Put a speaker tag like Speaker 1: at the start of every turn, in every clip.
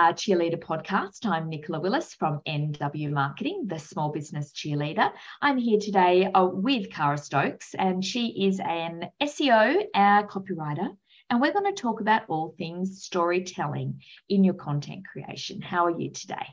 Speaker 1: uh, Cheerleader Podcast. I'm Nicola Willis from NW Marketing, the small business cheerleader. I'm here today uh, with Kara Stokes, and she is an SEO uh, copywriter. And we're going to talk about all things storytelling in your content creation. How are you today?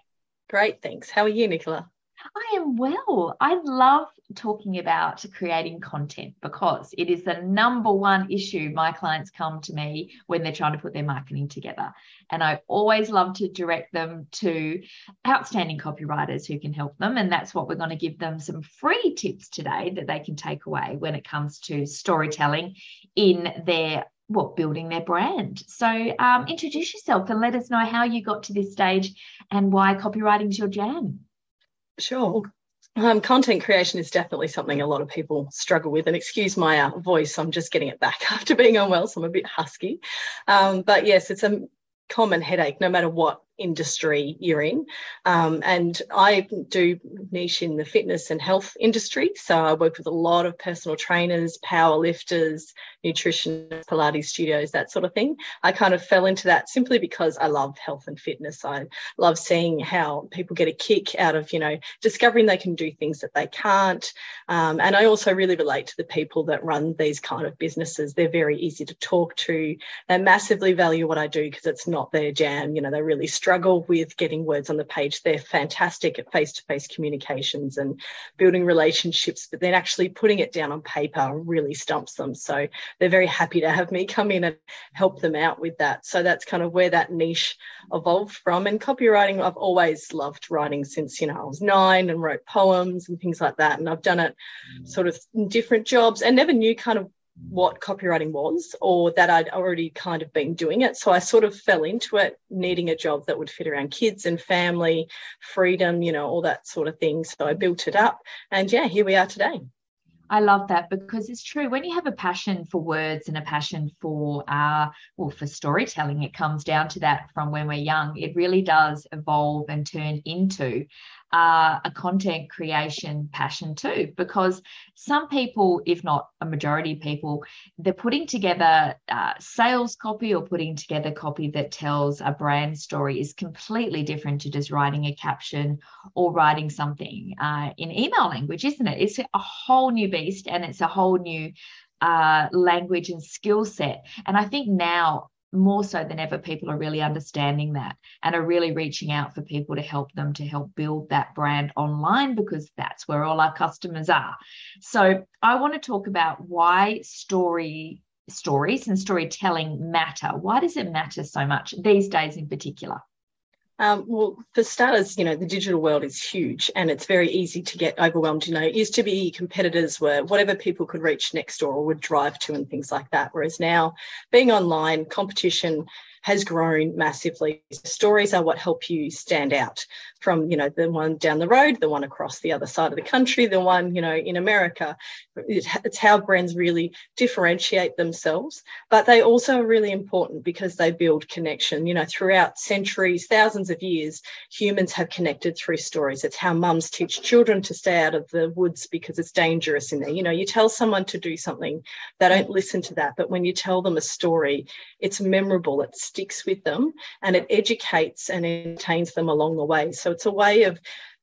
Speaker 2: Great, thanks. How are you, Nicola?
Speaker 1: I am well. I love talking about creating content because it is the number one issue my clients come to me when they're trying to put their marketing together. And I always love to direct them to outstanding copywriters who can help them. And that's what we're going to give them some free tips today that they can take away when it comes to storytelling in their well, building their brand. So, um, introduce yourself and let us know how you got to this stage and why copywriting is your jam.
Speaker 2: Sure. Um, content creation is definitely something a lot of people struggle with. And excuse my uh, voice, I'm just getting it back after being unwell, so I'm a bit husky. Um, but yes, it's a common headache no matter what industry you're in. Um, and I do niche in the fitness and health industry. So I work with a lot of personal trainers, power lifters, nutritionists, Pilates studios, that sort of thing. I kind of fell into that simply because I love health and fitness. I love seeing how people get a kick out of, you know, discovering they can do things that they can't. Um, and I also really relate to the people that run these kind of businesses. They're very easy to talk to. They massively value what I do because it's not their jam. You know, they really with getting words on the page. They're fantastic at face to face communications and building relationships, but then actually putting it down on paper really stumps them. So they're very happy to have me come in and help them out with that. So that's kind of where that niche evolved from. And copywriting, I've always loved writing since, you know, I was nine and wrote poems and things like that. And I've done it mm. sort of in different jobs and never knew kind of what copywriting was or that I'd already kind of been doing it. So I sort of fell into it, needing a job that would fit around kids and family, freedom, you know, all that sort of thing. So I built it up. And yeah, here we are today.
Speaker 1: I love that because it's true. When you have a passion for words and a passion for uh, well for storytelling, it comes down to that from when we're young. It really does evolve and turn into uh, a content creation passion too, because some people, if not a majority of people, they're putting together uh, sales copy or putting together copy that tells a brand story is completely different to just writing a caption or writing something uh, in email language, isn't it? It's a whole new beast and it's a whole new uh, language and skill set. And I think now more so than ever, people are really understanding that and are really reaching out for people to help them to help build that brand online because that's where all our customers are. So, I want to talk about why story stories and storytelling matter. Why does it matter so much these days in particular?
Speaker 2: Um, well, for starters, you know, the digital world is huge and it's very easy to get overwhelmed. You know, it used to be competitors were whatever people could reach next door or would drive to and things like that. Whereas now, being online, competition has grown massively. Stories are what help you stand out from, you know, the one down the road, the one across the other side of the country, the one, you know, in America. It's how brands really differentiate themselves, but they also are really important because they build connection. You know, throughout centuries, thousands of years, humans have connected through stories. It's how mums teach children to stay out of the woods because it's dangerous in there. You know, you tell someone to do something, they don't listen to that. But when you tell them a story, it's memorable, it sticks with them and it educates and entertains them along the way. So it's a way of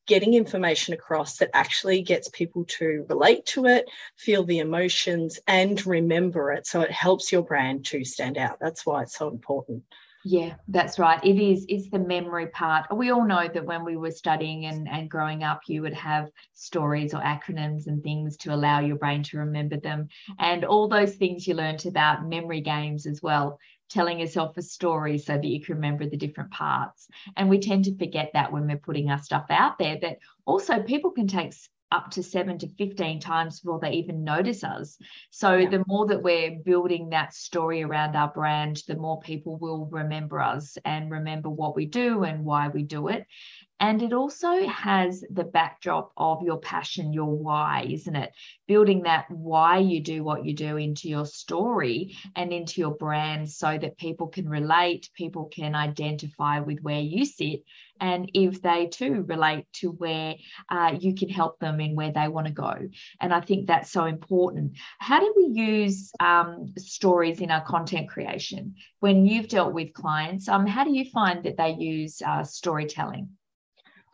Speaker 2: getting information across that actually gets people to relate to it, feel the emotions, and remember it. So it helps your brand to stand out. That's why it's so important.
Speaker 1: Yeah, that's right. It is. It's the memory part. We all know that when we were studying and, and growing up, you would have stories or acronyms and things to allow your brain to remember them. And all those things you learned about memory games as well telling yourself a story so that you can remember the different parts. And we tend to forget that when we're putting our stuff out there. But also, people can take up to seven to 15 times before they even notice us. So, yeah. the more that we're building that story around our brand, the more people will remember us and remember what we do and why we do it. And it also has the backdrop of your passion, your why, isn't it? Building that why you do what you do into your story and into your brand so that people can relate, people can identify with where you sit. And if they too relate to where uh, you can help them in where they want to go. And I think that's so important. How do we use um, stories in our content creation? When you've dealt with clients, um, how do you find that they use uh, storytelling?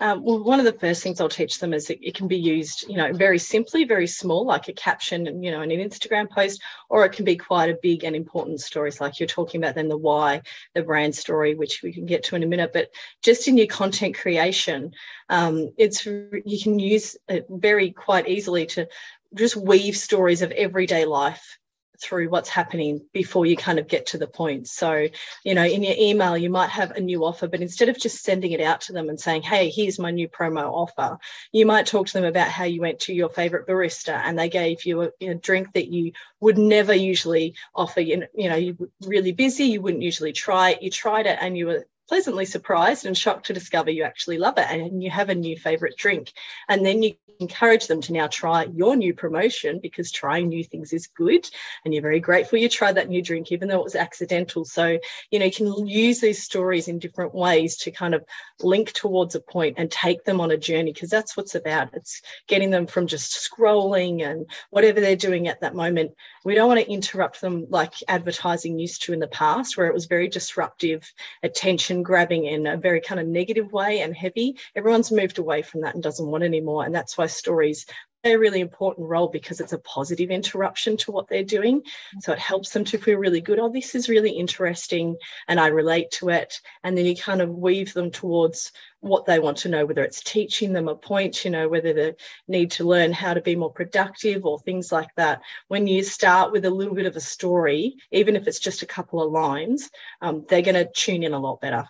Speaker 2: Um, well, one of the first things I'll teach them is it, it, can be used, you know, very simply, very small, like a caption, and you know, in an Instagram post, or it can be quite a big and important stories, like you're talking about then the why, the brand story, which we can get to in a minute. But just in your content creation, um, it's you can use it very quite easily to just weave stories of everyday life through what's happening before you kind of get to the point. So, you know, in your email, you might have a new offer, but instead of just sending it out to them and saying, hey, here's my new promo offer, you might talk to them about how you went to your favorite barista and they gave you a, a drink that you would never usually offer. You know, you know, you're really busy, you wouldn't usually try it. You tried it and you were pleasantly surprised and shocked to discover you actually love it and you have a new favorite drink. And then you encourage them to now try your new promotion because trying new things is good and you're very grateful you tried that new drink even though it was accidental. So you know you can use these stories in different ways to kind of link towards a point and take them on a journey because that's what's about. It's getting them from just scrolling and whatever they're doing at that moment. We don't want to interrupt them like advertising used to in the past where it was very disruptive attention grabbing in a very kind of negative way and heavy. Everyone's moved away from that and doesn't want anymore. And that's why stories a really important role because it's a positive interruption to what they're doing. So it helps them to feel really good. Oh, this is really interesting and I relate to it. And then you kind of weave them towards what they want to know, whether it's teaching them a point, you know, whether they need to learn how to be more productive or things like that. When you start with a little bit of a story, even if it's just a couple of lines, um, they're going to tune in a lot better.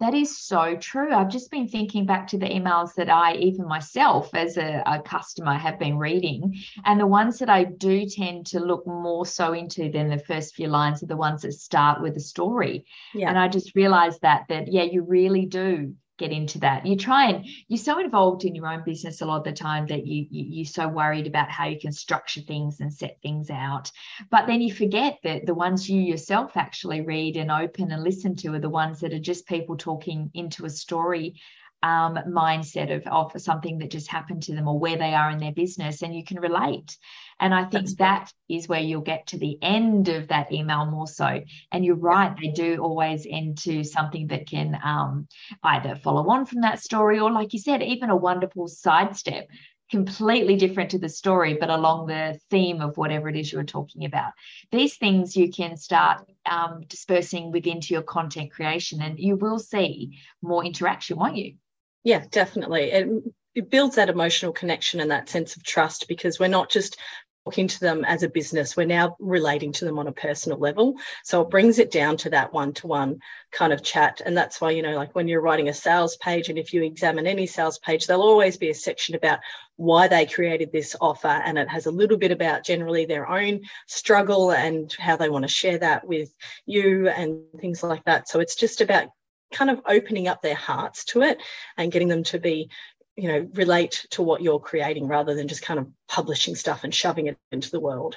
Speaker 1: That is so true. I've just been thinking back to the emails that I, even myself as a, a, customer, have been reading. And the ones that I do tend to look more so into than the first few lines are the ones that start with a story. Yeah. And I just realized that, that, yeah, you really do get into that. You try and you're so involved in your own business a lot of the time that you, you are so worried about how you can structure things and set things out. But then you forget that the ones you yourself actually read and open and listen to are the ones that are just people talking into a story um, mindset of, of something that just happened to them or where they are in their business and you can relate and i think That's that is where you'll get to the end of that email more so and you're right they do always end to something that can um, either follow on from that story or like you said even a wonderful sidestep completely different to the story, but along the theme of whatever it is you were talking about. These things you can start um, dispersing within to your content creation, and you will see more interaction, won't you?
Speaker 2: Yeah, definitely. It, it builds that emotional connection and that sense of trust because we're not just talking to them as a business, we're now relating to them on a personal level. So it brings it down to that one to one kind of chat. And that's why, you know, like when you're writing a sales page, and if you examine any sales page, there'll always be a section about why they created this offer. And it has a little bit about generally their own struggle and how they want to share that with you and things like that. So it's just about kind of opening up their hearts to it and getting them to be you know relate to what you're creating rather than just kind of publishing stuff and shoving it into the world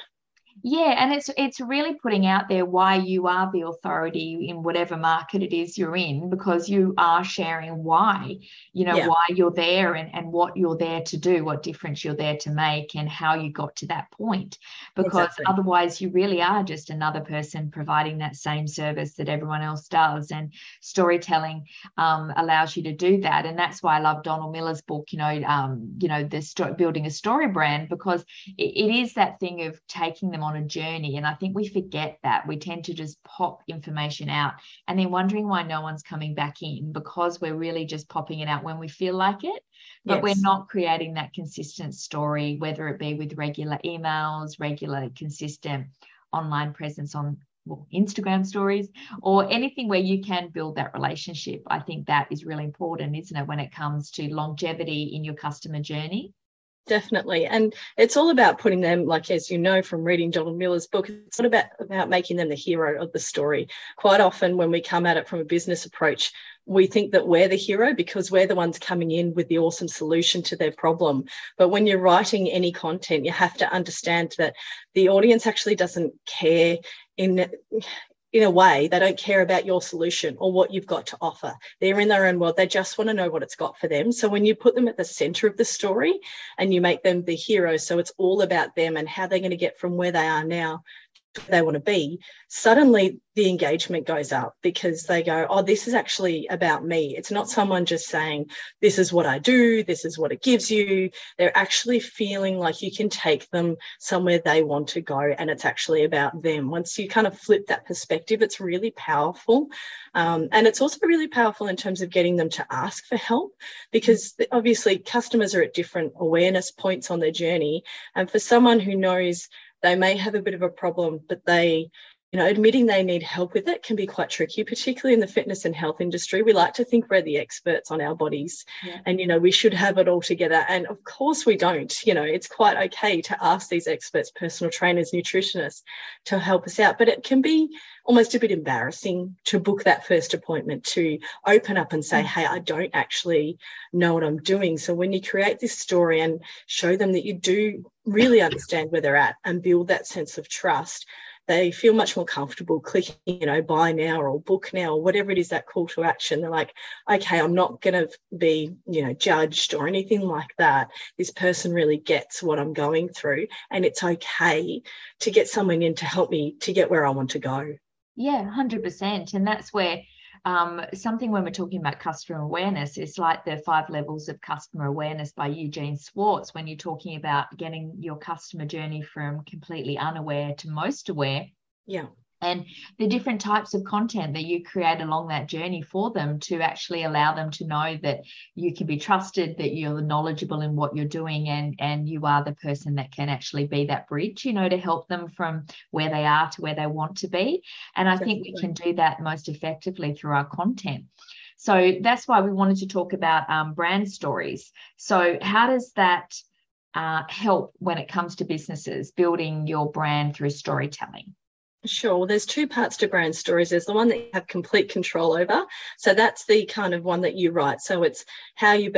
Speaker 1: yeah and it's it's really putting out there why you are the authority in whatever market it is you're in because you are sharing why you know yeah. why you're there and, and what you're there to do what difference you're there to make and how you got to that point because exactly. otherwise you really are just another person providing that same service that everyone else does and storytelling um, allows you to do that and that's why i love donald miller's book you know um, you know the sto- building a story brand because it, it is that thing of taking them on a journey. And I think we forget that. We tend to just pop information out and then wondering why no one's coming back in because we're really just popping it out when we feel like it. But yes. we're not creating that consistent story, whether it be with regular emails, regular, consistent online presence on well, Instagram stories or anything where you can build that relationship. I think that is really important, isn't it, when it comes to longevity in your customer journey?
Speaker 2: Definitely. And it's all about putting them like as you know from reading donald miller's book it's not about about making them the hero of the story. Quite often when we come at it from a business approach we think that we're the hero because we're the ones coming in with the awesome solution to their problem. But when you're writing any content you have to understand that the audience actually doesn't care in in a way, they don't care about your solution or what you've got to offer. They're in their own world. They just want to know what it's got for them. So when you put them at the center of the story and you make them the hero, so it's all about them and how they're going to get from where they are now they want to be, suddenly the engagement goes up because they go, Oh, this is actually about me. It's not someone just saying, This is what I do, this is what it gives you. They're actually feeling like you can take them somewhere they want to go and it's actually about them. Once you kind of flip that perspective, it's really powerful. Um, and it's also really powerful in terms of getting them to ask for help because obviously customers are at different awareness points on their journey. And for someone who knows they may have a bit of a problem, but they, you know, admitting they need help with it can be quite tricky, particularly in the fitness and health industry. We like to think we're the experts on our bodies yeah. and, you know, we should have it all together. And of course we don't. You know, it's quite okay to ask these experts, personal trainers, nutritionists to help us out, but it can be almost a bit embarrassing to book that first appointment to open up and say, mm. hey, I don't actually know what I'm doing. So when you create this story and show them that you do really understand where they're at and build that sense of trust, they feel much more comfortable clicking, you know, buy now or book now or whatever it is that call to action. They're like, okay, I'm not going to be, you know, judged or anything like that. This person really gets what I'm going through, and it's okay to get someone in to help me to get where I want to go.
Speaker 1: Yeah, 100%. And that's where um, something when we're talking about customer awareness, it's like the five levels of customer awareness by Eugene Schwartz when you're talking about getting your customer journey from completely unaware to most aware.
Speaker 2: Yeah
Speaker 1: and the different types of content that you create along that journey for them to actually allow them to know that you can be trusted that you're knowledgeable in what you're doing and and you are the person that can actually be that bridge you know to help them from where they are to where they want to be. And i Definitely. think we can do that most effectively through our content. So that's why we wanted to talk about um, brand stories. So how does that uh, help when it comes to businesses building your brand through storytelling
Speaker 2: Sure. Well, there's two parts to brand stories. There's the one that you have complete control over. So that's the kind of one that you write. So it's how you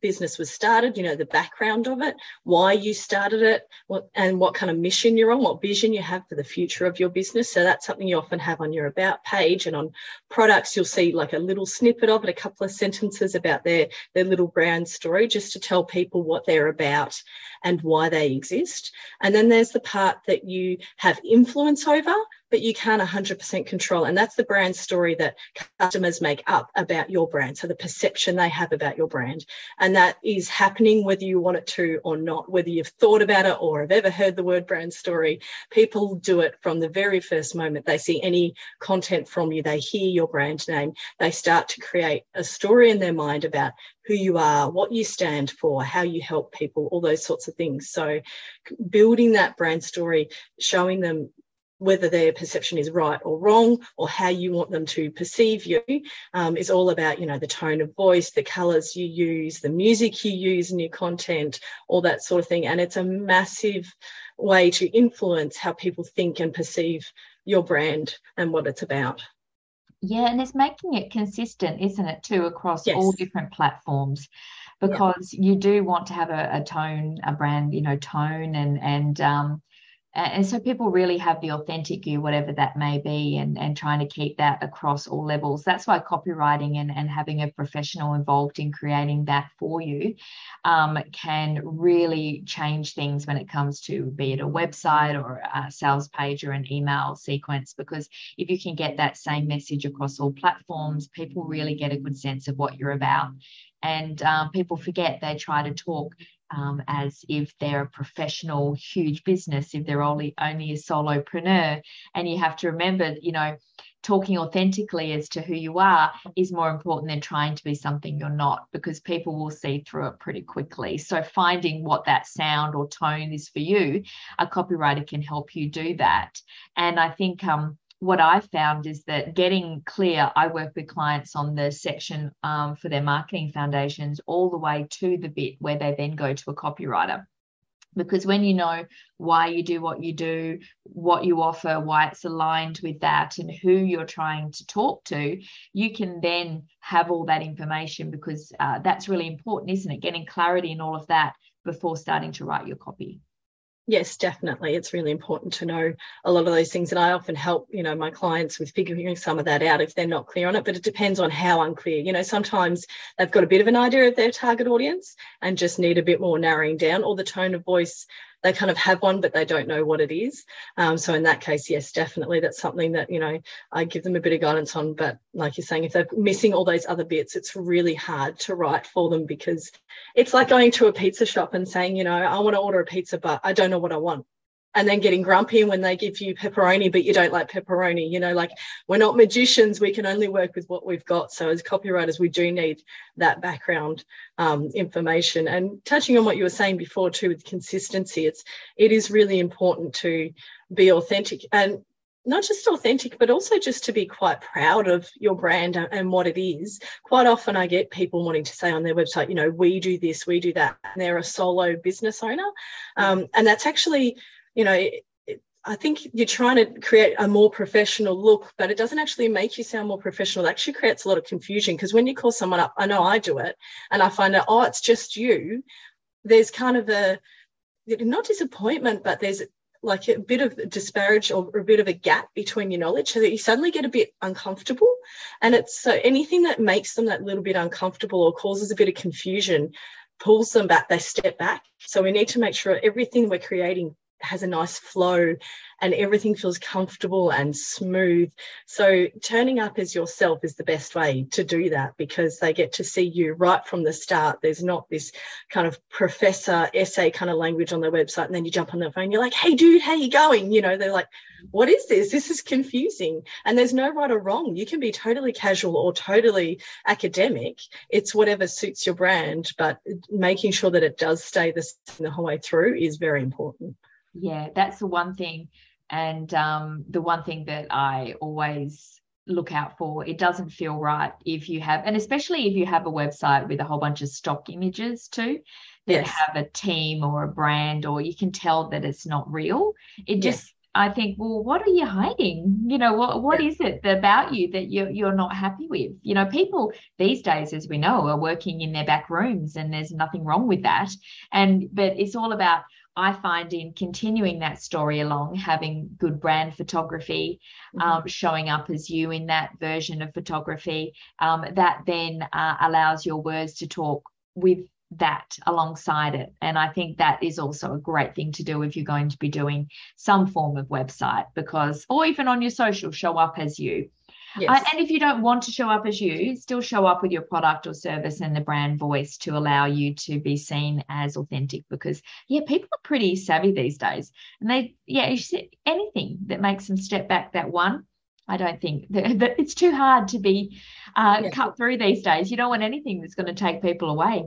Speaker 2: business was started, you know, the background of it, why you started it, what and what kind of mission you're on, what vision you have for the future of your business. So that's something you often have on your about page and on products, you'll see like a little snippet of it, a couple of sentences about their, their little brand story, just to tell people what they're about and why they exist. And then there's the part that you have influence over but you can't 100% control. And that's the brand story that customers make up about your brand. So the perception they have about your brand. And that is happening whether you want it to or not, whether you've thought about it or have ever heard the word brand story. People do it from the very first moment they see any content from you, they hear your brand name, they start to create a story in their mind about who you are, what you stand for, how you help people, all those sorts of things. So, building that brand story, showing them whether their perception is right or wrong or how you want them to perceive you um, is all about you know the tone of voice the colors you use the music you use in your content all that sort of thing and it's a massive way to influence how people think and perceive your brand and what it's about
Speaker 1: yeah and it's making it consistent isn't it too across yes. all different platforms because yeah. you do want to have a, a, tone a brand you know tone and and um, and so people really have the authentic you whatever that may be and, and trying to keep that across all levels. That's why copywriting and, and having a professional involved in creating that for you um, can really change things when it comes to be it a website or a sales page or an email sequence because if you can get that same message across all platforms people really get a good sense of what you're about. And um, people forget they try to talk um, as if they're a professional, huge business, if they're only only a solopreneur. And you have to remember, you know, talking authentically as to who you are is more important than trying to be something you're not, because people will see through it pretty quickly. So finding what that sound or tone is for you, a copywriter can help you do that. And I think um, what I found is that getting clear, I work with clients on the section um, for their marketing foundations all the way to the bit where they then go to a copywriter. Because when you know why you do what you do, what you offer, why it's aligned with that, and who you're trying to talk to, you can then have all that information because uh, that's really important, isn't it? Getting clarity in all of that before starting to write your copy.
Speaker 2: Yes, definitely. It's really important to know a lot of those things. And I often help, you know, my clients with figuring some of that out if they're not clear on it. But it depends on how unclear. You know, sometimes they've got a bit of an idea of their target audience and just need a bit more narrowing down, or the tone of voice they kind of have one, but they don't know what it is. Um, so in that case, yes, definitely, that's something that you know I give them a bit of guidance on. But like you're saying, if they're missing all those other bits, it's really hard to write for them because it's like going to a pizza shop and saying, you know, I want to order a pizza, but I don't know what I want and then getting grumpy when they give you pepperoni, but you don't like pepperoni. You know, like we're not magicians. We can only work with what we've got. So as copywriters, we do need that background um, information. And touching on what you were saying before too, with consistency, it's it is really important to be authentic and not just authentic, but also just to be quite proud of your brand and what it is. Quite often, I get people wanting to say on their website, you know, we do this, we do that, and they're a solo business owner. Um, and that's actually you know, I think you're trying to create a more professional look, but it doesn't actually make you sound more professional. It actually creates a lot of confusion because when you call someone up, I know I do it, and I find out, oh, it's just you. There's kind of a not disappointment, but there's like a bit of disparage or a bit of a gap between your knowledge so that you suddenly get a bit uncomfortable. And it's so anything that makes them that little bit uncomfortable or causes a bit of confusion pulls them back, they step back. So we need to make sure everything we're creating has a nice flow and everything feels comfortable and smooth. So, turning up as yourself is the best way to do that because they get to see you right from the start. There's not this kind of professor essay kind of language on their website, and then you jump on their phone, you're like, hey, dude, how you going? You know, they're like, what is this? This is confusing. And there's no right or wrong. You can be totally casual or totally academic. It's whatever suits your brand, but making sure that it does stay the, the whole way through is very important
Speaker 1: yeah that's the one thing and um, the one thing that i always look out for it doesn't feel right if you have and especially if you have a website with a whole bunch of stock images too that yes. have a team or a brand or you can tell that it's not real it just yes. I think, well, what are you hiding? You know, what what yeah. is it about you that you're you're not happy with? You know, people these days, as we know, are working in their back rooms, and there's nothing wrong with that. And but it's all about I find in continuing that story along, having good brand photography, mm-hmm. um, showing up as you in that version of photography, um, that then uh, allows your words to talk with that alongside it. And I think that is also a great thing to do if you're going to be doing some form of website, because, or even on your social, show up as you. Yes. Uh, and if you don't want to show up as you, still show up with your product or service and the brand voice to allow you to be seen as authentic. Because yeah, people are pretty savvy these days, and they yeah, anything that makes them step back that one. I don't think that, that it's too hard to be uh, yeah. cut through these days. You don't want anything that's going to take people away.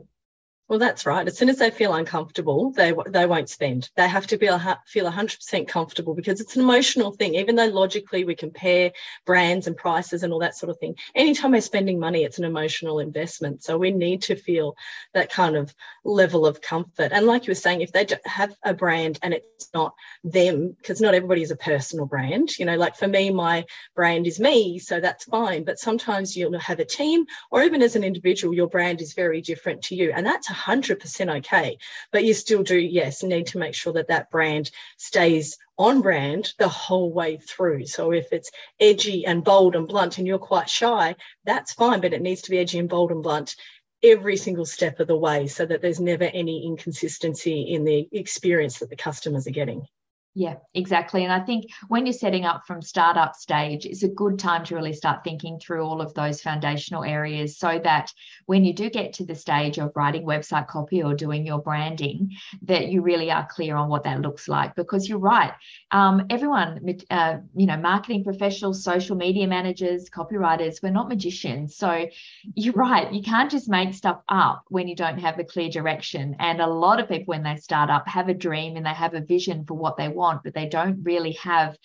Speaker 2: Well, that's right. As soon as they feel uncomfortable, they they won't spend. They have to be feel 100% comfortable because it's an emotional thing. Even though logically we compare brands and prices and all that sort of thing, anytime we're spending money, it's an emotional investment. So we need to feel that kind of level of comfort. And like you were saying, if they have a brand and it's not them, because not everybody is a personal brand. You know, like for me, my brand is me, so that's fine. But sometimes you'll have a team, or even as an individual, your brand is very different to you, and that's 100% okay. But you still do, yes, need to make sure that that brand stays on brand the whole way through. So if it's edgy and bold and blunt and you're quite shy, that's fine, but it needs to be edgy and bold and blunt every single step of the way so that there's never any inconsistency in the experience that the customers are getting.
Speaker 1: Yeah, exactly. And I think when you're setting up from startup stage, it's a good time to really start thinking through all of those foundational areas so that when you do get to the stage of writing website copy or doing your branding, that you really are clear on what that looks like. Because you're right, um, everyone, uh, you know, marketing professionals, social media managers, copywriters, we're not magicians. So you're right, you can't just make stuff up when you don't have a clear direction. And a lot of people, when they start up, have a dream and they have a vision for what they want want, but they don't really have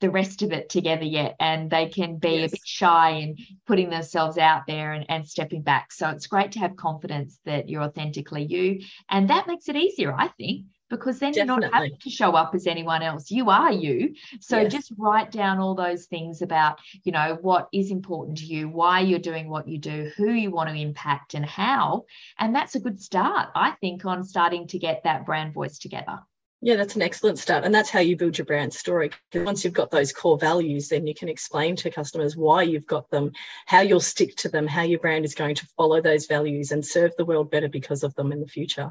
Speaker 1: the rest of it together yet. And they can be yes. a bit shy in putting themselves out there and, and stepping back. So it's great to have confidence that you're authentically you. And that makes it easier, I think, because then Definitely. you're not having to show up as anyone else. You are you. So yes. just write down all those things about, you know, what is important to you, why you're doing what you do, who you want to impact, and how. And that's a good start, I think, on starting to get that brand voice together.
Speaker 2: Yeah, that's an excellent start. And that's how you build your brand story. Once you've got those core values, then you can explain to customers why you've got them, how you'll stick to them, how your brand is going to follow those values and serve the world better because of them in the future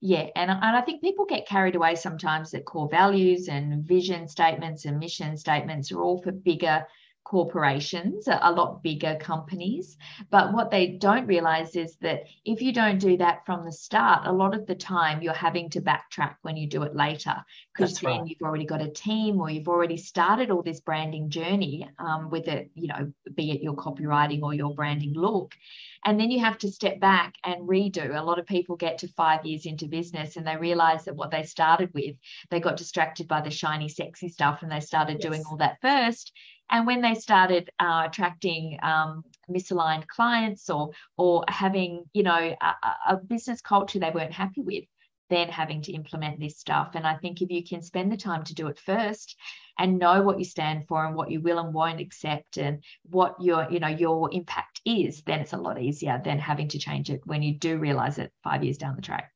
Speaker 1: yeah and, and i think people get carried away sometimes that core values and vision statements and mission statements are all for bigger corporations, a lot bigger companies. But what they don't realize is that if you don't do that from the start, a lot of the time you're having to backtrack when you do it later because then right. you've already got a team or you've already started all this branding journey um, with it, you know, be it your copywriting or your branding look. And then you have to step back and redo. A lot of people get to five years into business and they realize that what they started with, they got distracted by the shiny, sexy stuff and they started yes. doing all that first and when they started uh, attracting um, misaligned clients or or having you know a, a business culture they weren't happy with, then having to implement this stuff. And I think if you can spend the time to do it first and know what you stand for and what you will and won't accept and what your, you know, your impact is, then it's a lot easier than having to change it when you do realize it five years down the track.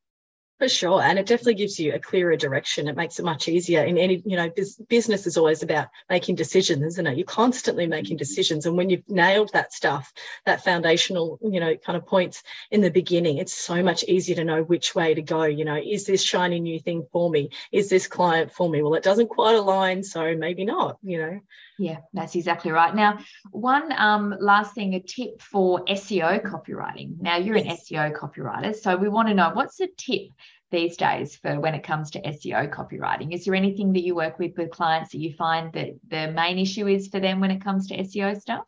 Speaker 2: For sure. And it definitely gives you a clearer direction. It makes it much easier. In any, you know, business is always about making decisions, isn't it? You're constantly making decisions. And when you've nailed that stuff, that foundational, you know, kind of points in the beginning, it's so much easier to know which way to go. You know, is this shiny new thing for me? Is this client for me? Well, it doesn't quite align. So maybe not, you know.
Speaker 1: Yeah, that's exactly right. Now, one um, last thing, a tip for SEO copywriting. Now, you're yes. an SEO copywriter, so we want to know what's the tip these days for when it comes to SEO copywriting? Is there anything that you work with with clients that you find that the main issue is for them when it comes to SEO stuff?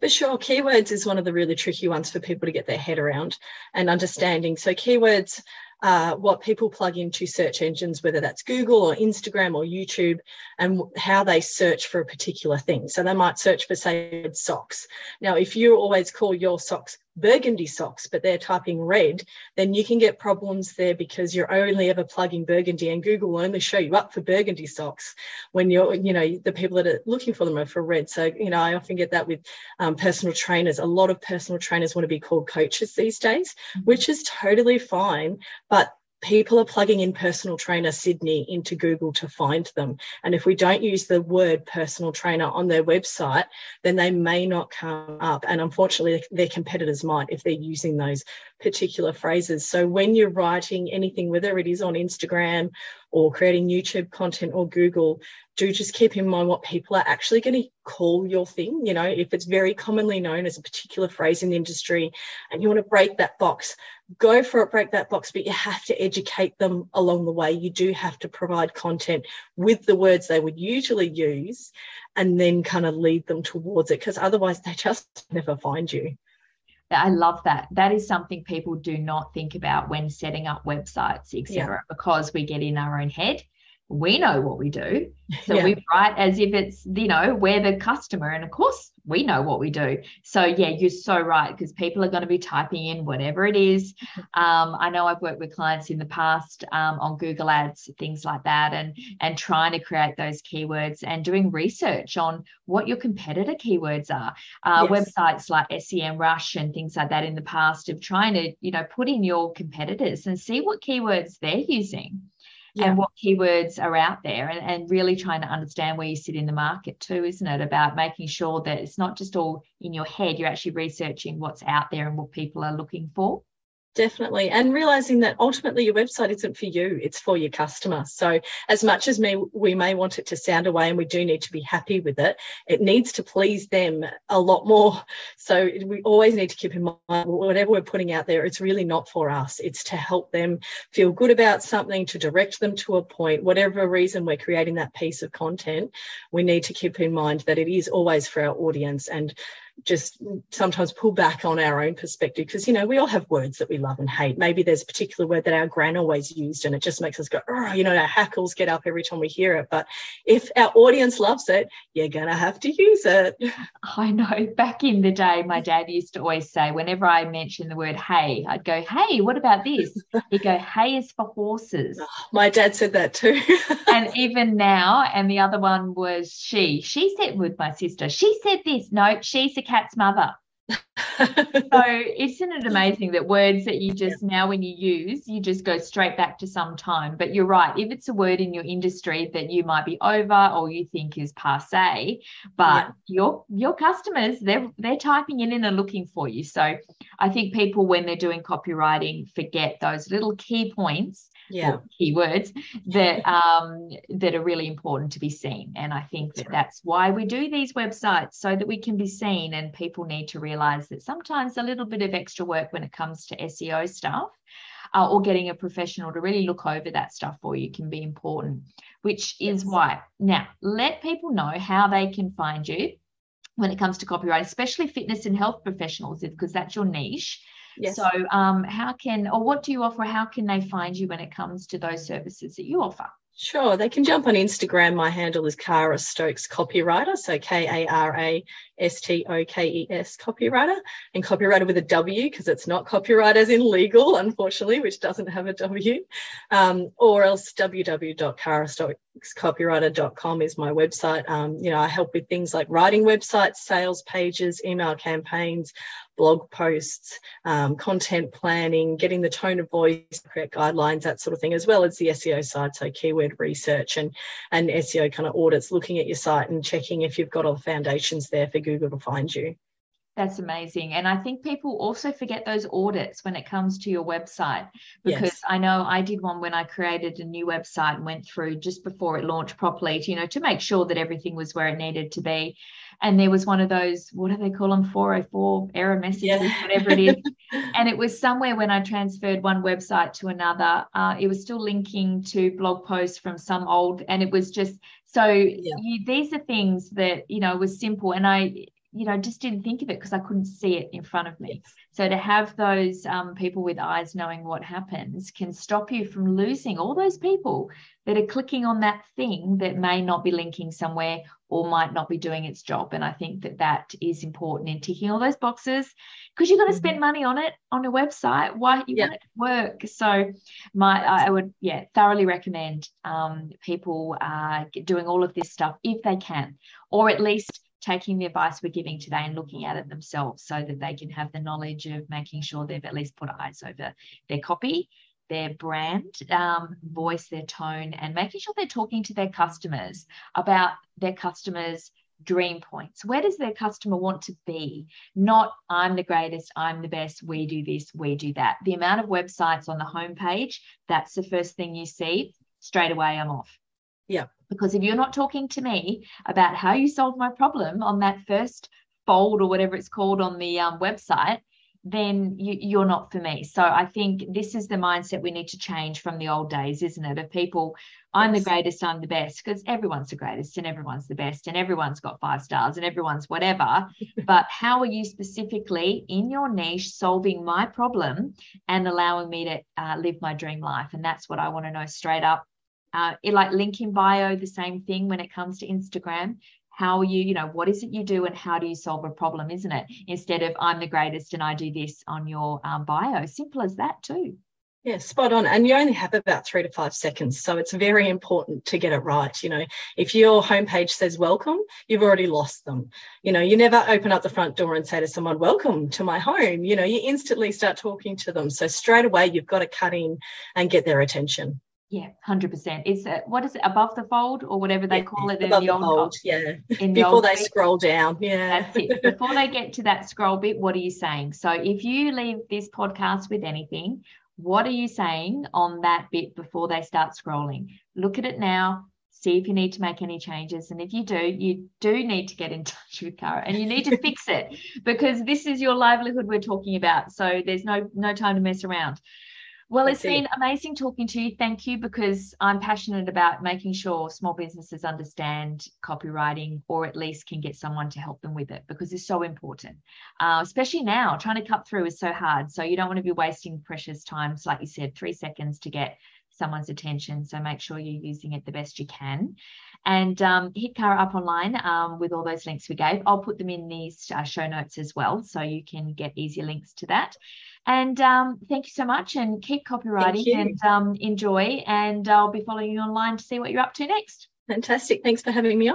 Speaker 2: For sure, keywords is one of the really tricky ones for people to get their head around and understanding. So, keywords uh, what people plug into search engines, whether that's Google or Instagram or YouTube, and how they search for a particular thing. So they might search for, say, socks. Now, if you always call your socks burgundy socks, but they're typing red, then you can get problems there because you're only ever plugging burgundy and Google will only show you up for burgundy socks when you're, you know, the people that are looking for them are for red. So, you know, I often get that with um, personal trainers. A lot of personal trainers want to be called coaches these days, mm-hmm. which is totally fine. But people are plugging in personal trainer Sydney into Google to find them. And if we don't use the word personal trainer on their website, then they may not come up. And unfortunately, their competitors might if they're using those particular phrases. So when you're writing anything, whether it is on Instagram or creating YouTube content or Google, do just keep in mind what people are actually going to call your thing. You know, if it's very commonly known as a particular phrase in the industry and you want to break that box, go for it, break that box, but you have to educate them along the way. You do have to provide content with the words they would usually use and then kind of lead them towards it because otherwise they just never find you.
Speaker 1: I love that. That is something people do not think about when setting up websites, etc., yeah. because we get in our own head we know what we do. So yeah. we write as if it's, you know, we're the customer. And of course, we know what we do. So, yeah, you're so right because people are going to be typing in whatever it is. Um, I know I've worked with clients in the past um, on Google Ads, things like that, and, and trying to create those keywords and doing research on what your competitor keywords are. Uh, yes. Websites like SEM Rush and things like that in the past of trying to, you know, put in your competitors and see what keywords they're using yeah. and what keywords are out there and, and really trying to understand where you sit in the market too, isn't it? About making sure that it's not just all in your head, you're actually researching what's out there and what people are looking for.
Speaker 2: Definitely. And realizing that ultimately your website isn't for you, it's for your customer. So, as much as me, we may want it to sound away and we do need to be happy with it, it needs to please them a lot more. So, we always need to keep in mind whatever we're putting out there, it's really not for us. It's to help them feel good about something, to direct them to a point. Whatever reason we're creating that piece of content, we need to keep in mind that it is always for our audience. And just sometimes pull back on our own perspective because you know we all have words that we love and hate. Maybe there's a particular word that our gran always used and it just makes us go oh you know our hackles get up every time we hear it. But if our audience loves it you're gonna have to use it.
Speaker 1: I know. Back in the day my dad used to always say whenever i mentioned the word hay i'd go hey what about this? He'd go hay is for horses.
Speaker 2: Oh, my dad said that too.
Speaker 1: And even now and the other one was she. She said with my sister she said this no she's a cat's mother. So isn't it amazing that words that you just yeah. now when you use you just go straight back to some time but you're right if it's a word in your industry that you might be over or you think is passe but yeah. your your customers they're they're typing in and are looking for you so i think people when they're doing copywriting forget those little key points
Speaker 2: yeah.
Speaker 1: keywords that um, that are really important to be seen. And I think that that's why we do these websites so that we can be seen. And people need to realize that sometimes a little bit of extra work when it comes to SEO stuff. Uh, or getting a professional to really look over that stuff for you can be important, which is yes. why. Now, let people know how they can find you when it comes to copyright, especially fitness and health professionals, because that's your niche. Yes. So, um, how can or what do you offer? How can they find you when it comes to those services that you offer?
Speaker 2: Sure, they can jump on Instagram. My handle is Kara Stokes Copywriter, so K A R A S T O K E S Copywriter, and copywriter with a W because it's not copyright as in legal, unfortunately, which doesn't have a W. Um, or else www.karastokescopywriter.com is my website. Um, you know, I help with things like writing websites, sales pages, email campaigns blog posts, um, content planning, getting the tone of voice, correct guidelines, that sort of thing, as well as the SEO side, so keyword research and, and SEO kind of audits, looking at your site and checking if you've got all the foundations there for Google to find you.
Speaker 1: That's amazing. And I think people also forget those audits when it comes to your website because yes. I know I did one when I created a new website and went through just before it launched properly, to, you know, to make sure that everything was where it needed to be. And there was one of those, what do they call them? 404 error messages, yeah. whatever it is. and it was somewhere when I transferred one website to another, uh, it was still linking to blog posts from some old, and it was just so yeah. you, these are things that, you know, was simple. And I, you know, just didn't think of it because I couldn't see it in front of me. So to have those um, people with eyes knowing what happens can stop you from losing all those people that are clicking on that thing that may not be linking somewhere or might not be doing its job. And I think that that is important in ticking all those boxes because you're going to mm-hmm. spend money on it on a website. Why you yeah. want it to work? So my I would yeah thoroughly recommend um, people uh, doing all of this stuff if they can, or at least taking the advice we're giving today and looking at it themselves so that they can have the knowledge of making sure they've at least put eyes over their copy their brand um, voice their tone and making sure they're talking to their customers about their customers dream points. Where does their customer want to be? Not i'm the greatest i'm the best we do this we do that. The amount of websites on the homepage that's the first thing you see straight away i'm off.
Speaker 2: Yeah
Speaker 1: because if you're not talking to me about how you solve my problem on that first fold or whatever it's called on the um, website, then you, are not for me. So I think this is the mindset we need to change from the old days, isn't it? Of people, I'm the greatest, I'm the best, because everyone's the greatest and everyone's the best and everyone's got five stars and everyone's whatever. but how are you specifically in your niche solving my problem and allowing me to uh, live my dream life? And that's what I want to know straight up uh, it, like link in bio, the same thing when it comes to Instagram. How you, you know, what is it you do and how do you solve a problem, isn't it? Instead of I'm the greatest and I do this on your um, bio. Simple as that, too.
Speaker 2: Yeah, spot on. And you only have about three to five seconds. So it's very important to get it right. You know, if your homepage says welcome, you've already lost them. You know, you never open up the front door and say to someone, welcome to my home. You know, you instantly start talking to them. So straight away, you've got to cut in and get their attention.
Speaker 1: Yeah, hundred percent. Is it what is it above the fold or whatever they yeah, call it
Speaker 2: in the, old fold? Yeah, in the before they bit. scroll down. Yeah,
Speaker 1: that's it. Before they get to that scroll bit, what are you saying? So if you leave this podcast with anything, what are you saying on that bit before they start scrolling? Look at it now. See if you need to make any changes, and if you do, you do need to get in touch with Kara, and you need to fix it because this is your livelihood we're talking about. So there's no no time to mess around. Well, it's been amazing talking to you. Thank you, because I'm passionate about making sure small businesses understand copywriting or at least can get someone to help them with it because it's so important. Uh, especially now, trying to cut through is so hard. So you don't want to be wasting precious times, like you said, three seconds to get someone's attention. So make sure you're using it the best you can. And um, hit Kara up online um, with all those links we gave. I'll put them in these uh, show notes as well, so you can get easier links to that. And um, thank you so much and keep copywriting and um, enjoy. And I'll be following you online to see what you're up to next.
Speaker 2: Fantastic. Thanks for having me on.